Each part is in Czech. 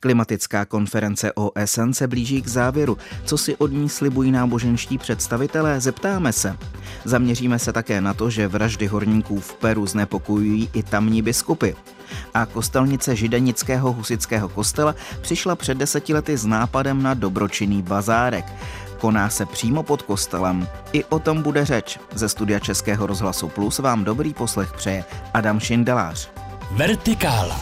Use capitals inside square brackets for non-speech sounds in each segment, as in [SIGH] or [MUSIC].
Klimatická konference OSN se blíží k závěru. Co si od ní slibují náboženští představitelé, zeptáme se. Zaměříme se také na to, že vraždy horníků v Peru znepokojují i tamní biskupy. A kostelnice židenického husického kostela přišla před deseti lety s nápadem na dobročinný bazárek. Koná se přímo pod kostelem. I o tom bude řeč. Ze studia Českého rozhlasu Plus vám dobrý poslech přeje Adam Šindelář. Vertikála.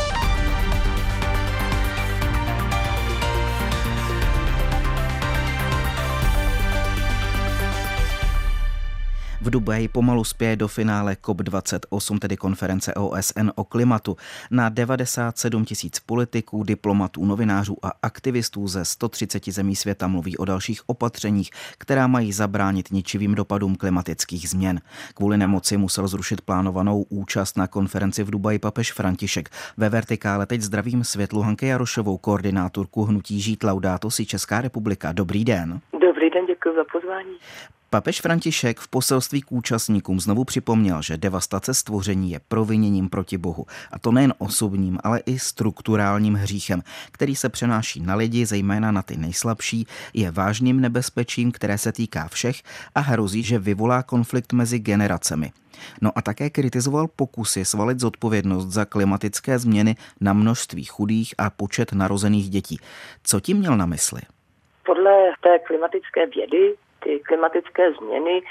V Dubaji pomalu spěje do finále COP28, tedy konference OSN o klimatu. Na 97 tisíc politiků, diplomatů, novinářů a aktivistů ze 130 zemí světa mluví o dalších opatřeních, která mají zabránit ničivým dopadům klimatických změn. Kvůli nemoci musel zrušit plánovanou účast na konferenci v Dubaji papež František. Ve vertikále teď zdravím Světlu Hanke Jarošovou, koordinátorku Hnutí Žít Laudato si Česká republika. Dobrý den. Dobrý den, děkuji za pozvání. Papež František v poselství k účastníkům znovu připomněl, že devastace stvoření je proviněním proti Bohu. A to nejen osobním, ale i strukturálním hříchem, který se přenáší na lidi, zejména na ty nejslabší, je vážným nebezpečím, které se týká všech a hrozí, že vyvolá konflikt mezi generacemi. No a také kritizoval pokusy svalit zodpovědnost za klimatické změny na množství chudých a počet narozených dětí. Co tím měl na mysli? Podle té klimatické vědy ty klimatické změny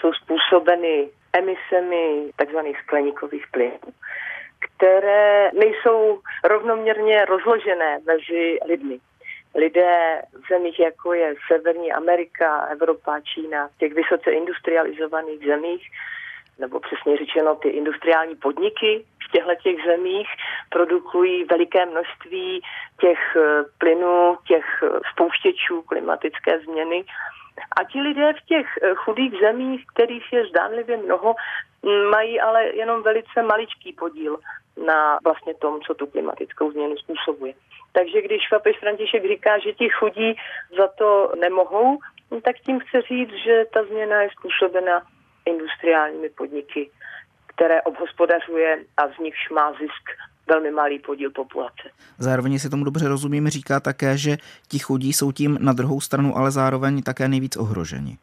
jsou způsobeny emisemi tzv. skleníkových plynů, které nejsou rovnoměrně rozložené mezi lidmi. Lidé v zemích, jako je Severní Amerika, Evropa, Čína, v těch vysoce industrializovaných zemích, nebo přesně řečeno ty industriální podniky v těchto těch zemích produkují veliké množství těch eh, plynů, těch spouštěčů klimatické změny a ti lidé v těch eh, chudých zemích, kterých je zdánlivě mnoho, mají ale jenom velice maličký podíl na vlastně tom, co tu klimatickou změnu způsobuje. Takže když papež František říká, že ti chudí za to nemohou, tak tím chce říct, že ta změna je způsobena industriálními podniky, které obhospodařuje a z nichž má zisk velmi malý podíl populace. Zároveň, si tomu dobře rozumím, říká také, že ti chudí jsou tím na druhou stranu, ale zároveň také nejvíc ohroženi.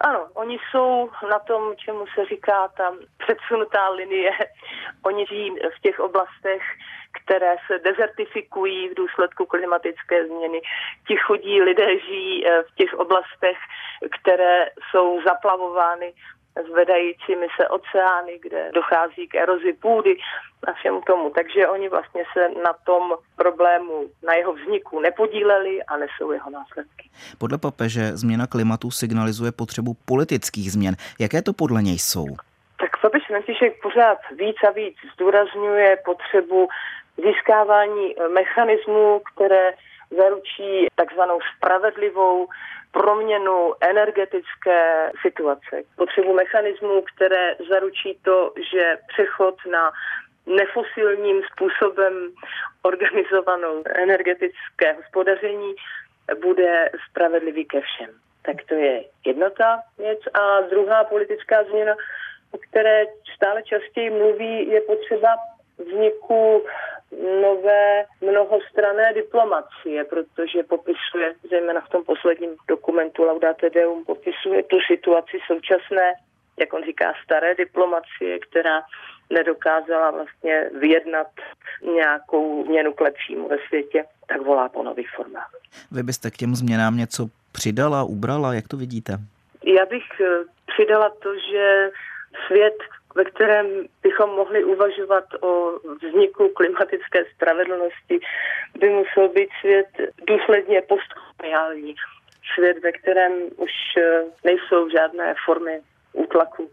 Ano, oni jsou na tom, čemu se říká tam předsunutá linie. [LAUGHS] Oni žijí v těch oblastech, které se dezertifikují v důsledku klimatické změny. Ti chudí lidé žijí eh, v těch oblastech, které jsou zaplavovány zvedajícími se oceány, kde dochází k erozi půdy a všem tomu. Takže oni vlastně se na tom problému, na jeho vzniku nepodíleli a nesou jeho následky. Podle papeže změna klimatu signalizuje potřebu politických změn. Jaké to podle něj jsou? Tak papež František pořád víc a víc zdůrazňuje potřebu získávání mechanismů, které zaručí takzvanou spravedlivou proměnu energetické situace. Potřebu mechanismů, které zaručí to, že přechod na nefosilním způsobem organizovanou energetické hospodaření bude spravedlivý ke všem. Tak to je jedna ta věc. A druhá politická změna, o které stále častěji mluví, je potřeba vzniku nové mnohostrané diplomacie, protože popisuje, zejména v tom posledním dokumentu Laudate Deum, popisuje tu situaci současné, jak on říká, staré diplomacie, která nedokázala vlastně vyjednat nějakou změnu k lepšímu ve světě, tak volá po nových formách. Vy byste k těm změnám něco přidala, ubrala, jak to vidíte? Já bych eh, přidala to, že svět ve kterém bychom mohli uvažovat o vzniku klimatické spravedlnosti, by musel být svět důsledně postkoloniální. Svět, ve kterém už eh, nejsou žádné formy útlaku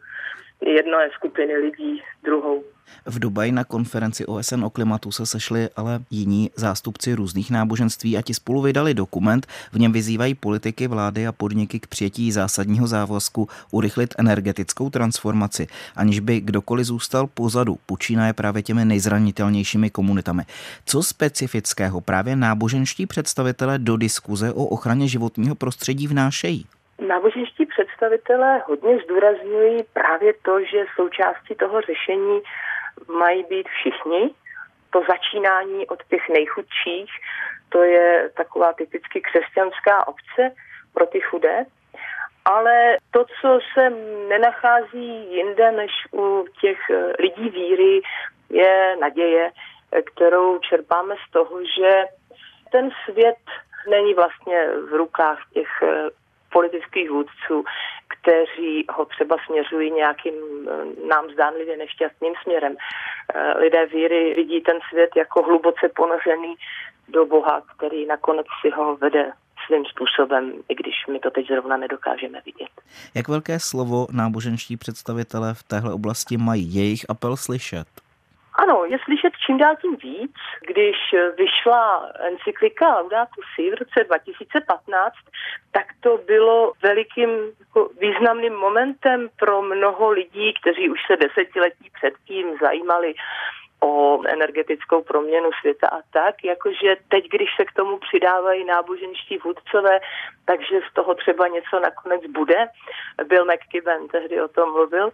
jedné skupiny lidí druhou. V Dubaji na konferenci OSN o klimatu se sešli ale jiní zástupci různých náboženství a ti spolu vydali dokument, v něm vyzývají politiky, vlády a podniky k přijetí zásadního závazku urychlit energetickou transformaci, aniž by kdokoliv zůstal pozadu. Počínaje právě těmi nejzranitelnějšími komunitami. Co specifického právě náboženští představitelé do diskuze o ochraně životního prostředí vnášejí? Náboženští představitelé hodně zdůrazňují právě to, že součástí toho řešení mají být všichni. To začínání od těch nejchudších, to je taková typicky křesťanská obce pro ty chudé. Ale to, co se nenachází jinde než u těch eh, lidí víry, je naděje, kterou čerpáme z toho, že ten svět není vlastně v rukách těch eh, politických vůdců, kteří ho třeba směřují nějakým eh, nám zdánlivě nešťastným směrem. Eh, lidé víry vidí ten svět jako hluboce ponořený do Boha, který nakonec si ho vede svým způsobem, i když my to teď zrovna nedokážeme vidět. Jak velké slovo náboženští představitelé v téhle oblasti mají jejich apel slyšet? Ano, je slyšet čím dál tím víc. Když vyšla encyklika Laudato Si v roce 2015, tak to bylo velikým jako významným momentem pro mnoho lidí, kteří už se desetiletí předtím zajímali o energetickou proměnu světa a tak, jakože teď, když se k tomu přidávají náboženští vůdcové, takže z toho třeba něco nakonec bude. Bill McKibben tehdy o tom mluvil.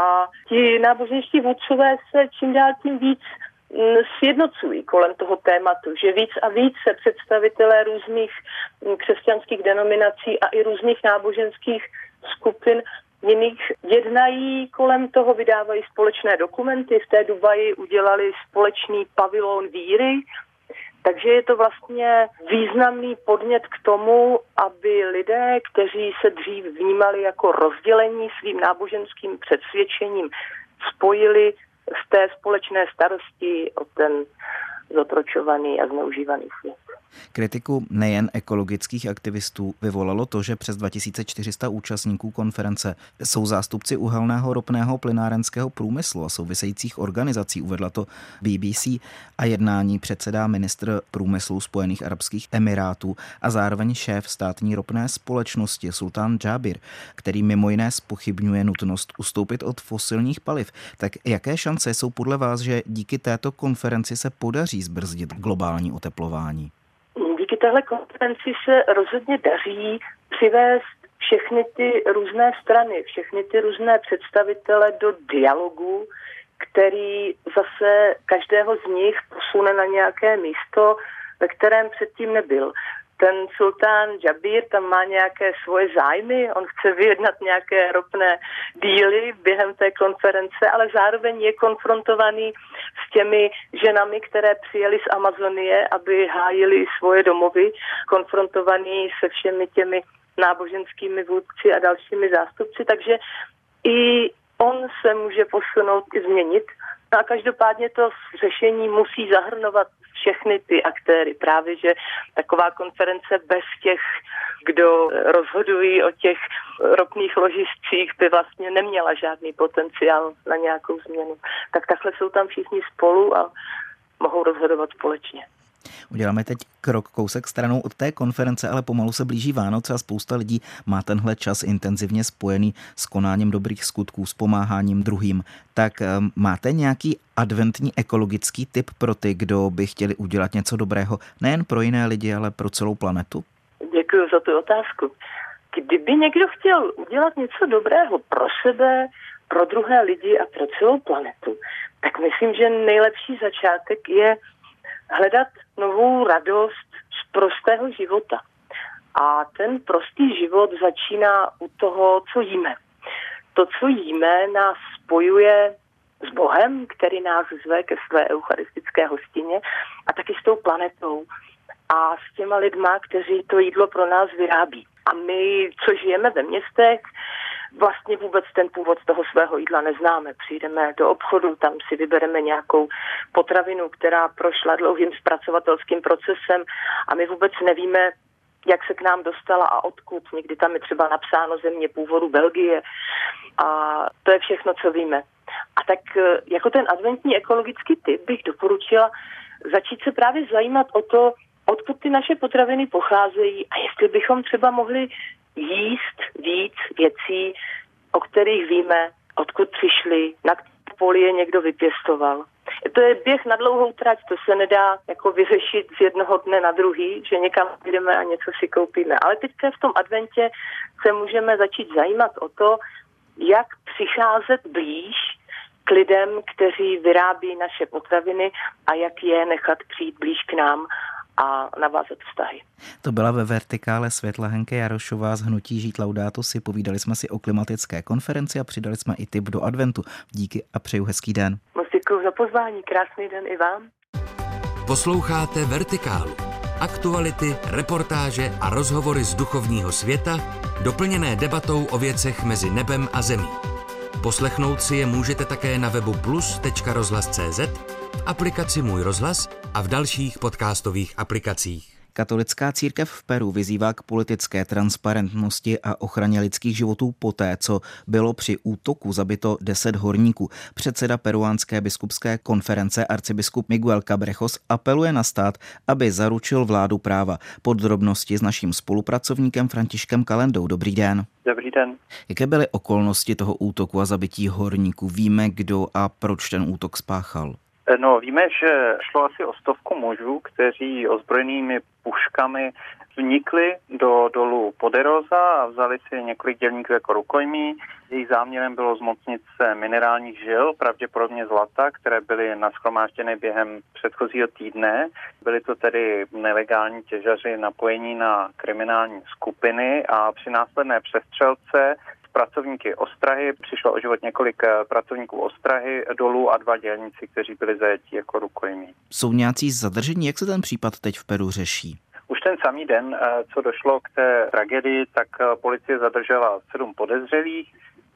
A ti náboženští vůdcové se čím dál tím víc mm, sjednocují kolem toho tématu, že víc a víc se představitelé různých mm, křesťanských denominací a i různých náboženských skupin jiných jednají kolem toho, vydávají společné dokumenty. V té Dubaji udělali společný pavilon víry, takže je to vlastně významný podnět k tomu, aby lidé, kteří se dřív vnímali jako rozdělení svým náboženským přesvědčením, spojili z té společné starosti o ten zotročovaný a zneužívaný svět. Kritiku nejen ekologických aktivistů vyvolalo to, že přes 2400 účastníků konference jsou zástupci uhelného ropného plynárenského průmyslu a souvisejících organizací, uvedla to BBC a jednání předsedá ministr průmyslu Spojených arabských emirátů a zároveň šéf státní ropné společnosti Sultán Džábir, který mimo jiné spochybňuje nutnost ustoupit od fosilních paliv. Tak jaké šance jsou podle vás, že díky této konferenci se podaří zbrzdit globální oteplování? Díky téhle konferenci se rozhodně daří přivést všechny ty různé strany, všechny ty různé představitele do dialogu, který zase každého z nich posune na nějaké místo, ve kterém předtím nebyl ten sultán Jabir tam má nějaké svoje zájmy, on chce vyjednat nějaké ropné díly během té konference, ale zároveň je konfrontovaný s těmi ženami, které přijeli z Amazonie, aby hájili svoje domovy, konfrontovaný se všemi těmi náboženskými vůdci a dalšími zástupci, takže i on se může posunout i změnit. No a každopádně to řešení musí zahrnovat všechny ty aktéry. Právě, že taková konference bez těch, kdo rozhodují o těch ropných ložiscích, by vlastně neměla žádný potenciál na nějakou změnu. Tak takhle jsou tam všichni spolu a mohou rozhodovat společně. Uděláme teď krok kousek stranou od té konference, ale pomalu se blíží Vánoce a spousta lidí má tenhle čas intenzivně spojený s konáním dobrých skutků, s pomáháním druhým. Tak eh, máte nějaký adventní ekologický tip pro ty, kdo by chtěli udělat něco dobrého, nejen pro jiné lidi, ale pro celou planetu? Děkuji za tu otázku. Kdyby někdo chtěl udělat něco dobrého pro sebe, pro druhé lidi a pro celou planetu, tak myslím, že nejlepší začátek je hledat novou radost z prostého života. A ten prostý život začíná u toho, co jíme. To, co jíme, nás spojuje s Bohem, který nás zve ke své eucharistické hostině a taky s tou planetou a s těma lidma, kteří to jídlo pro nás vyrábí. A my, co žijeme ve městech, vlastně vůbec ten původ toho svého jídla neznáme. Přijdeme do obchodu, tam si vybereme nějakou potravinu, která prošla dlouhým zpracovatelským procesem a my vůbec nevíme, jak se k nám dostala a odkud. Někdy tam je třeba napsáno země původu Belgie a to je všechno, co víme. A tak e, jako ten adventní ekologický typ bych doporučila začít se právě zajímat o to, odkud ty naše potraviny pocházejí a jestli bychom třeba mohli jíst víc věcí, o kterých víme, odkud přišli, na poli je někdo vypěstoval. To je běh na dlouhou trať, to se nedá jako vyřešit z jednoho dne na druhý, že někam jdeme a něco si koupíme. Ale teďka v tom adventě se můžeme začít zajímat o to, jak přicházet blíž k lidem, kteří vyrábí naše potraviny a jak je nechat přijít blíž k nám a navázat vztahy. To byla ve vertikále světla Henke Jarošová z Hnutí Žít Laudátu si. Povídali jsme si o klimatické konferenci a přidali jsme i tip do adventu. Díky a přeju hezký den. Moc děkuji za pozvání, krásný den i vám. Posloucháte Vertikálu. Aktuality, reportáže a rozhovory z duchovního světa, doplněné debatou o věcech mezi nebem a zemí. Poslechnout si je můžete také na webu plus.rozhlas.cz, aplikaci Můj rozhlas a v dalších podcastových aplikacích. Katolická církev v Peru vyzývá k politické transparentnosti a ochraně lidských životů poté, co bylo při útoku zabito 10 horníků. Předseda peruánské biskupské konference arcibiskup Miguel Cabrejos apeluje na stát, aby zaručil vládu práva. Podrobnosti s naším spolupracovníkem Františkem Kalendou. Dobrý den. Dobrý den. Jaké byly okolnosti toho útoku a zabití horníků? Víme, kdo a proč ten útok spáchal? No, víme, že šlo asi o stovku mužů, kteří ozbrojenými puškami vnikli do dolu Poderoza a vzali si několik dělníků jako rukojmí. Jejich záměrem bylo zmocnit se minerálních žil, pravděpodobně zlata, které byly naschromážděny během předchozího týdne. Byly to tedy nelegální těžaři napojení na kriminální skupiny a při následné přestřelce pracovníky Ostrahy. Přišlo o život několik eh, pracovníků Ostrahy dolů a dva dělníci, kteří byli zajetí jako rukojmí. Jsou nějací zadržení? Jak se ten případ teď v Peru řeší? Už ten samý den, eh, co došlo k té tragedii, tak eh, policie zadržela sedm podezřelých.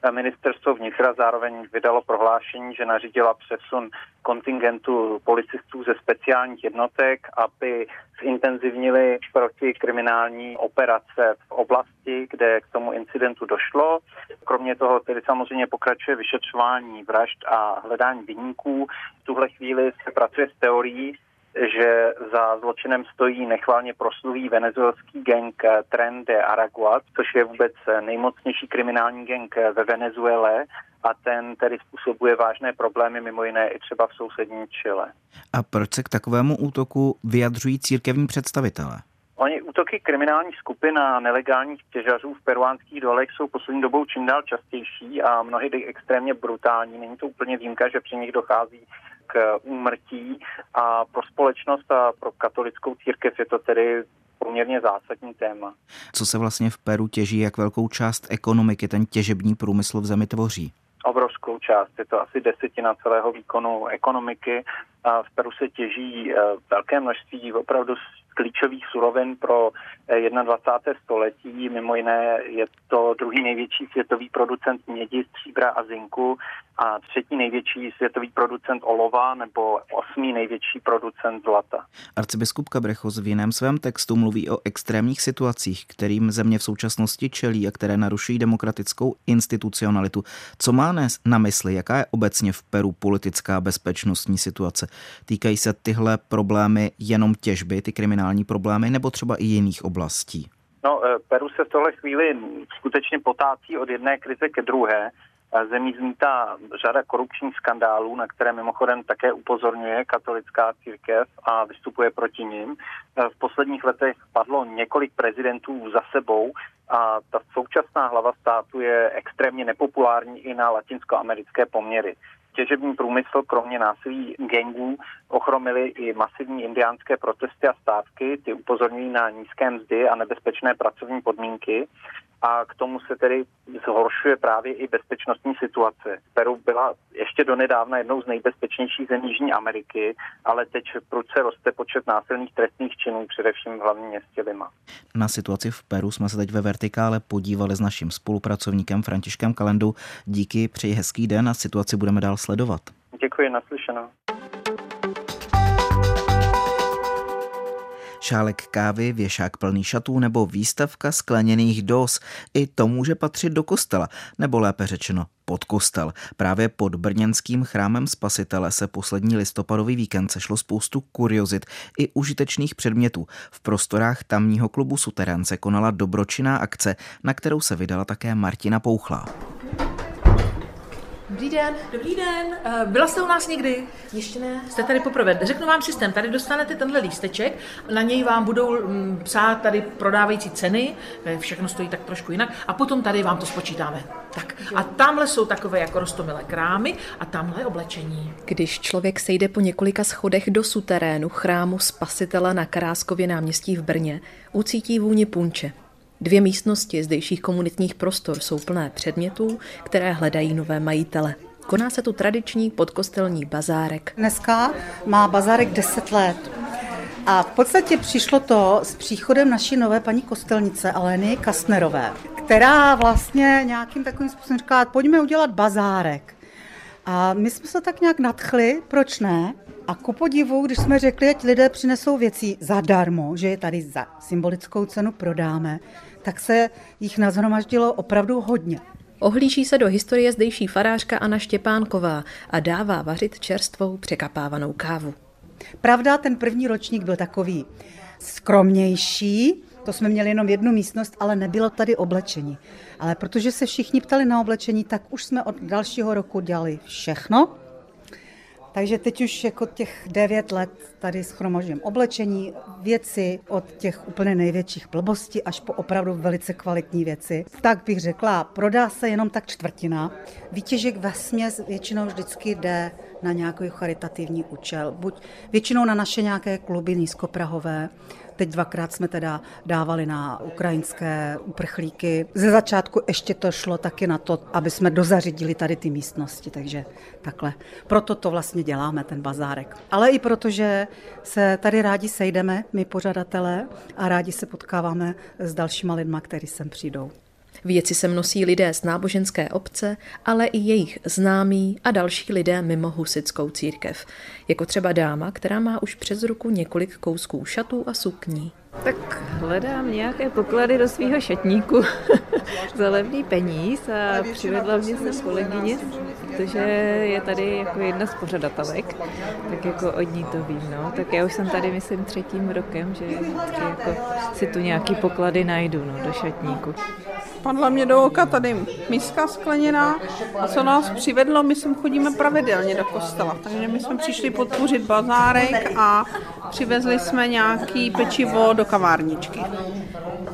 Ministerstvo vnitra zároveň vydalo prohlášení, že nařídila přesun kontingentu policistů ze speciálních jednotek, aby zintenzivnili protikriminální operace v oblasti, kde k tomu incidentu došlo. Kromě toho tedy samozřejmě pokračuje vyšetřování vražd a hledání vyníků. V tuhle chvíli se pracuje s teorií, že za zločinem stojí nechválně proslulý venezuelský gang Tren de Aragua, což je vůbec nejmocnější kriminální gang ve Venezuele a ten tedy způsobuje vážné problémy, mimo jiné i třeba v sousední Chile. A proč se k takovému útoku vyjadřují církevní představitelé? Oni útoky kriminálních skupin a nelegálních těžařů v peruánských dolech jsou poslední dobou čím dál častější a mnohdy extrémně brutální. Není to úplně výjimka, že při nich dochází k úmrtí a pro společnost a pro katolickou církev je to tedy poměrně zásadní téma. Co se vlastně v Peru těží, jak velkou část ekonomiky ten těžební průmysl v zemi tvoří? Obrovskou část, je to asi desetina celého výkonu ekonomiky. A v Peru se těží eh, velké množství opravdu klíčových surovin pro 21. Eh, století. Mimo jiné je to druhý největší světový producent mědi, stříbra a zinku a třetí největší světový producent olova nebo osmý největší producent zlata. Arcibiskup Cabrechos v jiném svém textu mluví o extrémních situacích, kterým země v současnosti čelí a které narušují demokratickou institucionalitu. Co má na mysli, jaká je obecně v Peru politická bezpečnostní situace? Týkají se tyhle problémy jenom těžby, ty kriminální problémy, nebo třeba i jiných oblastí? No, eh, Peru se v tohle chvíli skutečně potácí od jedné krize ke druhé zemí zmítá řada korupčních skandálů, na které mimochodem také upozorňuje katolická církev a vystupuje proti ním. V posledních letech padlo několik prezidentů za sebou a ta současná hlava státu je extrémně nepopulární i na latinskoamerické poměry. Těžební průmysl kromě násilí gangů ochromili i masivní indiánské protesty a stávky. Ty upozorňují na nízké mzdy a nebezpečné pracovní podmínky a k tomu se tedy zhoršuje právě i bezpečnostní situace. Peru byla ještě donedávna jednou z nejbezpečnějších zemí Jižní Ameriky, ale teď prudce roste počet násilných trestných činů, především v hlavním městě Lima. Na situaci v Peru jsme se teď ve Vertikále podívali s naším spolupracovníkem Františkem Kalendou. Díky, přeji hezký den a situaci budeme dál sledovat. Děkuji, naslyšenou. Šálek kávy, věšák plný šatů nebo výstavka skleněných dos. I to může patřit do kostela, nebo lépe řečeno pod kostel. Právě pod brněnským chrámem spasitele se poslední listopadový víkend sešlo spoustu kuriozit i užitečných předmětů. V prostorách tamního klubu Suterén se konala dobročinná akce, na kterou se vydala také Martina Pouchlá. Dobrý den. Dobrý den. Eh, byla jste u nás někdy? Ještě ne. Jste tady poprvé. Řeknu vám systém. Tady dostanete tenhle lísteček, na něj vám budou mm, psát tady prodávající ceny, eh, všechno stojí tak trošku jinak, a potom tady vám to spočítáme. Tak. A tamhle jsou takové jako rostomilé krámy a tamhle oblečení. Když člověk sejde po několika schodech do suterénu chrámu Spasitele na Karáskově náměstí v Brně, ucítí vůni punče. Dvě místnosti zdejších komunitních prostor jsou plné předmětů, které hledají nové majitele. Koná se tu tradiční podkostelní bazárek. Dneska má bazárek 10 let. A v podstatě přišlo to s příchodem naší nové paní kostelnice Aleny Kastnerové, která vlastně nějakým takovým způsobem říká, pojďme udělat bazárek. A my jsme se tak nějak nadchli, proč ne? A ku podivu, když jsme řekli, ať lidé přinesou věci zadarmo, že je tady za symbolickou cenu prodáme, tak se jich nazhromaždilo opravdu hodně. Ohlíží se do historie zdejší farářka Anna Štěpánková a dává vařit čerstvou překapávanou kávu. Pravda, ten první ročník byl takový skromnější, to jsme měli jenom jednu místnost, ale nebylo tady oblečení. Ale protože se všichni ptali na oblečení, tak už jsme od dalšího roku dělali všechno. Takže teď už jako těch devět let tady schromažím oblečení, věci od těch úplně největších blbostí až po opravdu velice kvalitní věci. Tak bych řekla, prodá se jenom tak čtvrtina. Výtěžek ve směs většinou vždycky jde na nějaký charitativní účel. Buď většinou na naše nějaké kluby nízkoprahové, Teď dvakrát jsme teda dávali na ukrajinské uprchlíky. Ze začátku ještě to šlo taky na to, aby jsme dozařidili tady ty místnosti, takže takhle. Proto to vlastně děláme, ten bazárek. Ale i proto, že se tady rádi sejdeme, my pořadatelé, a rádi se potkáváme s dalšíma lidma, kteří sem přijdou. Věci sem nosí lidé z náboženské obce, ale i jejich známí a další lidé mimo husickou církev. Jako třeba dáma, která má už přes ruku několik kousků šatů a sukní. Tak hledám nějaké poklady do svého šatníku [LAUGHS] za levný peníz a přivedla mě sem kolegyně, protože je tady jako jedna z pořadatelek, tak jako od ní to vím, no. Tak já už jsem tady, myslím, třetím rokem, že vždycky jako si tu nějaký poklady najdu, no, do šatníku. Padla mě do oka tady miska skleněná a co nás přivedlo, my sem chodíme pravidelně do kostela, takže my jsme přišli podpořit bazárek a přivezli jsme nějaký pečivo do kavárničky.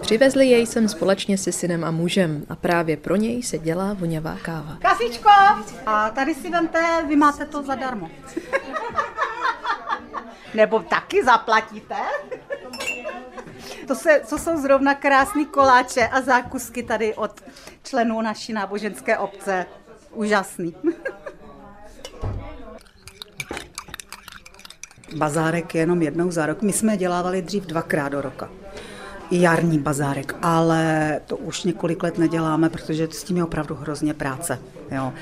Přivezli jej sem společně se synem a mužem a právě pro něj se dělá voňavá káva. Kasičko! A tady si vemte, vy máte to zadarmo. [LAUGHS] Nebo taky zaplatíte? To, se, to jsou zrovna krásné koláče a zákusky tady od členů naší náboženské obce. Úžasný. [LAUGHS] Bazárek je jenom jednou za rok. My jsme dělávali dřív dvakrát do roka jarní bazárek, ale to už několik let neděláme, protože s tím je opravdu hrozně práce. Jo.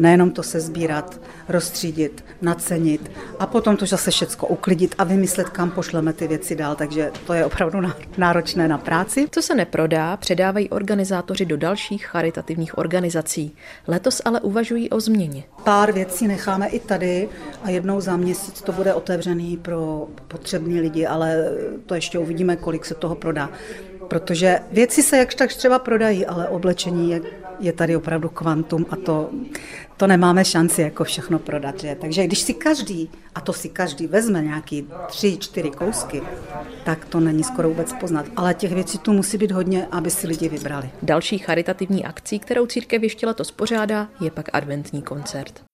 Nejenom to se sbírat, rozstřídit, nacenit a potom to zase všecko uklidit a vymyslet, kam pošleme ty věci dál, takže to je opravdu náročné na práci. Co se neprodá, předávají organizátoři do dalších charitativních organizací. Letos ale uvažují o změně. Pár věcí necháme i tady a jednou za měsíc to bude otevřený pro potřební lidi, ale to ještě uvidíme, kolik se toho prodá protože věci se jakž tak třeba prodají, ale oblečení je, je tady opravdu kvantum a to, to nemáme šanci jako všechno prodat. Že? Takže když si každý, a to si každý vezme nějaký tři, čtyři kousky, tak to není skoro vůbec poznat. Ale těch věcí tu musí být hodně, aby si lidi vybrali. Další charitativní akcí, kterou církev ještě letos pořádá, je pak adventní koncert.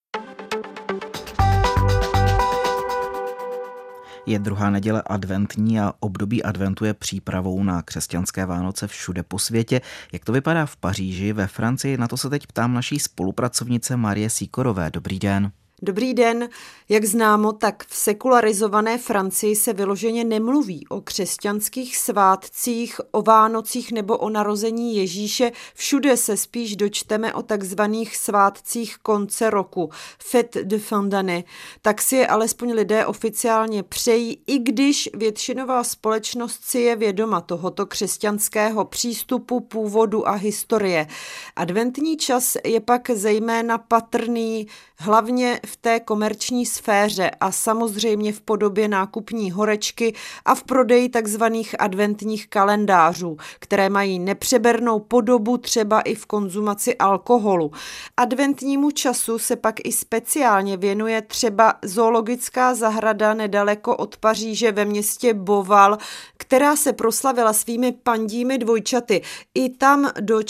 Je druhá neděle adventní a období adventu je přípravou na křesťanské Vánoce všude po světě. Jak to vypadá v Paříži, ve Francii, na to se teď ptám naší spolupracovnice Marie Síkorové. Dobrý den. Dobrý den. Jak známo, tak v sekularizované Francii se vyloženě nemluví o křesťanských svátcích, o Vánocích nebo o narození Ježíše. Všude se spíš dočteme o takzvaných svátcích konce roku, Fête de fin d'année. Tak si je alespoň lidé oficiálně přejí, i když většinová společnost si je vědoma tohoto křesťanského přístupu, původu a historie. Adventní čas je pak zejména patrný hlavně v té komerční sféře a samozřejmě v podobě nákupní horečky a v prodeji takzvaných adventních kalendářů, které mají nepřebernou podobu třeba i v konzumaci alkoholu. Adventnímu času se pak i speciálně věnuje třeba zoologická zahrada nedaleko od Paříže ve městě Boval, která se proslavila svými pandími dvojčaty. I tam do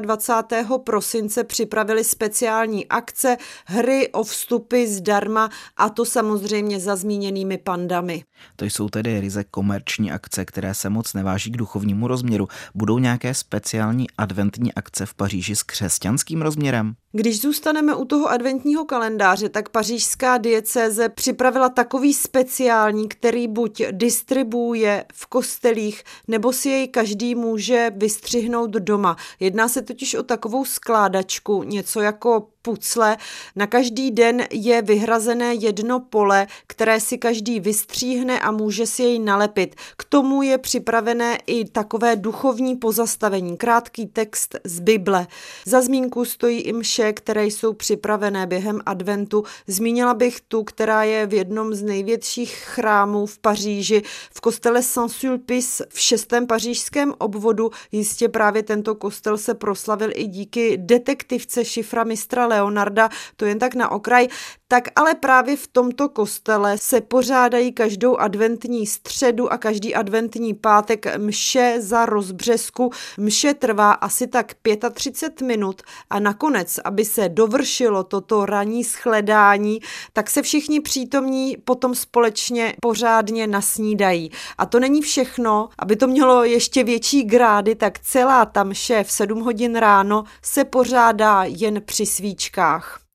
24. prosince připravili speciální akce, hry o vstupy zdarma a to samozřejmě za zmíněnými pandami. To jsou tedy ryze komerční akce, které se moc neváží k duchovnímu rozměru. Budou nějaké speciální adventní akce v Paříži s křesťanským rozměrem? Když zůstaneme u toho adventního kalendáře, tak pařížská diecéze připravila takový speciální, který buď distribuuje v kostelích, nebo si jej každý může vystřihnout doma. Jedná se totiž o takovou skládačku, něco jako pucle. Na každý den je vyhrazené jedno pole, které si každý vystříhne a může si jej nalepit. K tomu je připravené i takové duchovní pozastavení, krátký text z Bible. Za zmínku stojí i mše, které jsou připravené během adventu. Zmínila bych tu, která je v jednom z největších chrámů v Paříži, v kostele Saint-Sulpice v šestém pařížském obvodu. Jistě právě tento kostel se proslavil i díky detektivce šifra mistra Leonarda, to jen tak na okraj, tak ale právě v tomto kostele se pořádají každou adventní středu a každý adventní pátek mše za rozbřesku. Mše trvá asi tak 35 minut a nakonec, aby se dovršilo toto ranní shledání, tak se všichni přítomní potom společně pořádně nasnídají. A to není všechno, aby to mělo ještě větší grády, tak celá ta mše v 7 hodin ráno se pořádá jen při svíčkách.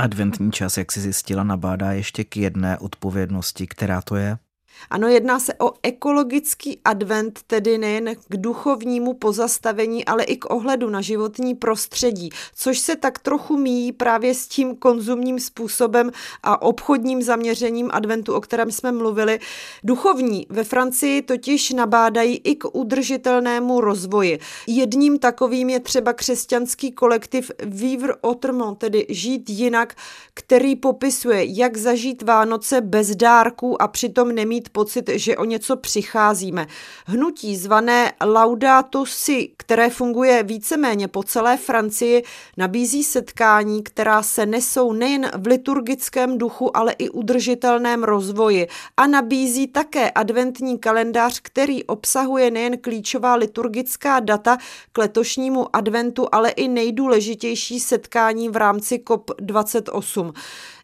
Adventní čas, jak si zjistila, nabádá ještě k jedné odpovědnosti, která to je? Ano, jedná se o ekologický advent, tedy nejen k duchovnímu pozastavení, ale i k ohledu na životní prostředí, což se tak trochu míjí právě s tím konzumním způsobem a obchodním zaměřením adventu, o kterém jsme mluvili. Duchovní ve Francii totiž nabádají i k udržitelnému rozvoji. Jedním takovým je třeba křesťanský kolektiv Vivre autrement, tedy žít jinak, který popisuje, jak zažít Vánoce bez dárků a přitom nemít pocit, že o něco přicházíme. Hnutí zvané Laudato Si, které funguje víceméně po celé Francii, nabízí setkání, která se nesou nejen v liturgickém duchu, ale i udržitelném rozvoji a nabízí také adventní kalendář, který obsahuje nejen klíčová liturgická data k letošnímu adventu, ale i nejdůležitější setkání v rámci COP28.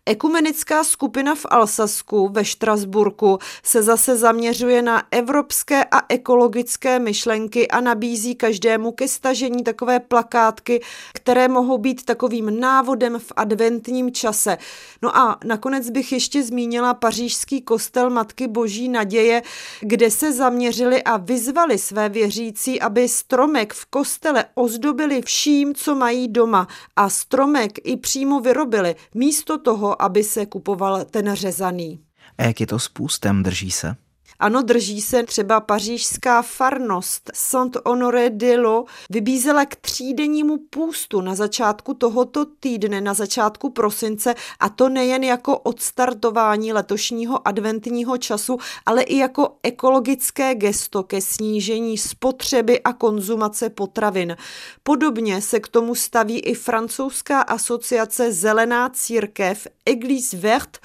Ekumenická skupina v Alsasku ve Štrasburku se zase zaměřuje na evropské a ekologické myšlenky a nabízí každému ke stažení takové plakátky, které mohou být takovým návodem v adventním čase. No a nakonec bych ještě zmínila pařížský kostel Matky Boží naděje, kde se zaměřili a vyzvali své věřící, aby stromek v kostele ozdobili vším, co mají doma a stromek i přímo vyrobili, místo toho, aby se kupoval ten řezaný. A jak je to s půstem, drží se? Ano, drží se třeba pařížská farnost Saint-Honoré de l'Eau vybízela k třídennímu půstu na začátku tohoto týdne, na začátku prosince a to nejen jako odstartování letošního adventního času, ale i jako ekologické gesto ke snížení spotřeby a konzumace potravin. Podobně se k tomu staví i francouzská asociace Zelená církev Église Verte,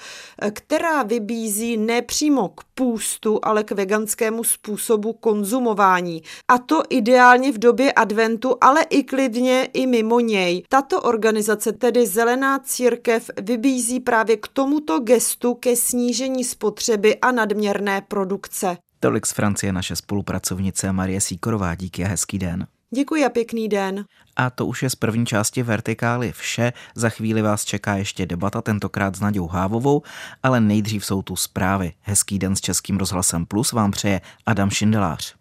která vybízí nepřímo k půstu, ale k veganskému způsobu konzumování. A to ideálně v době adventu, ale i klidně i mimo něj. Tato organizace, tedy Zelená církev, vybízí právě k tomuto gestu ke snížení spotřeby a nadměrné produkce. Tolik z Francie naše spolupracovnice Marie Síkorová. Díky a hezký den. Děkuji a pěkný den. A to už je z první části Vertikály vše. Za chvíli vás čeká ještě debata, tentokrát s Nadějou Hávovou, ale nejdřív jsou tu zprávy. Hezký den s Českým rozhlasem Plus vám přeje Adam Šindelář.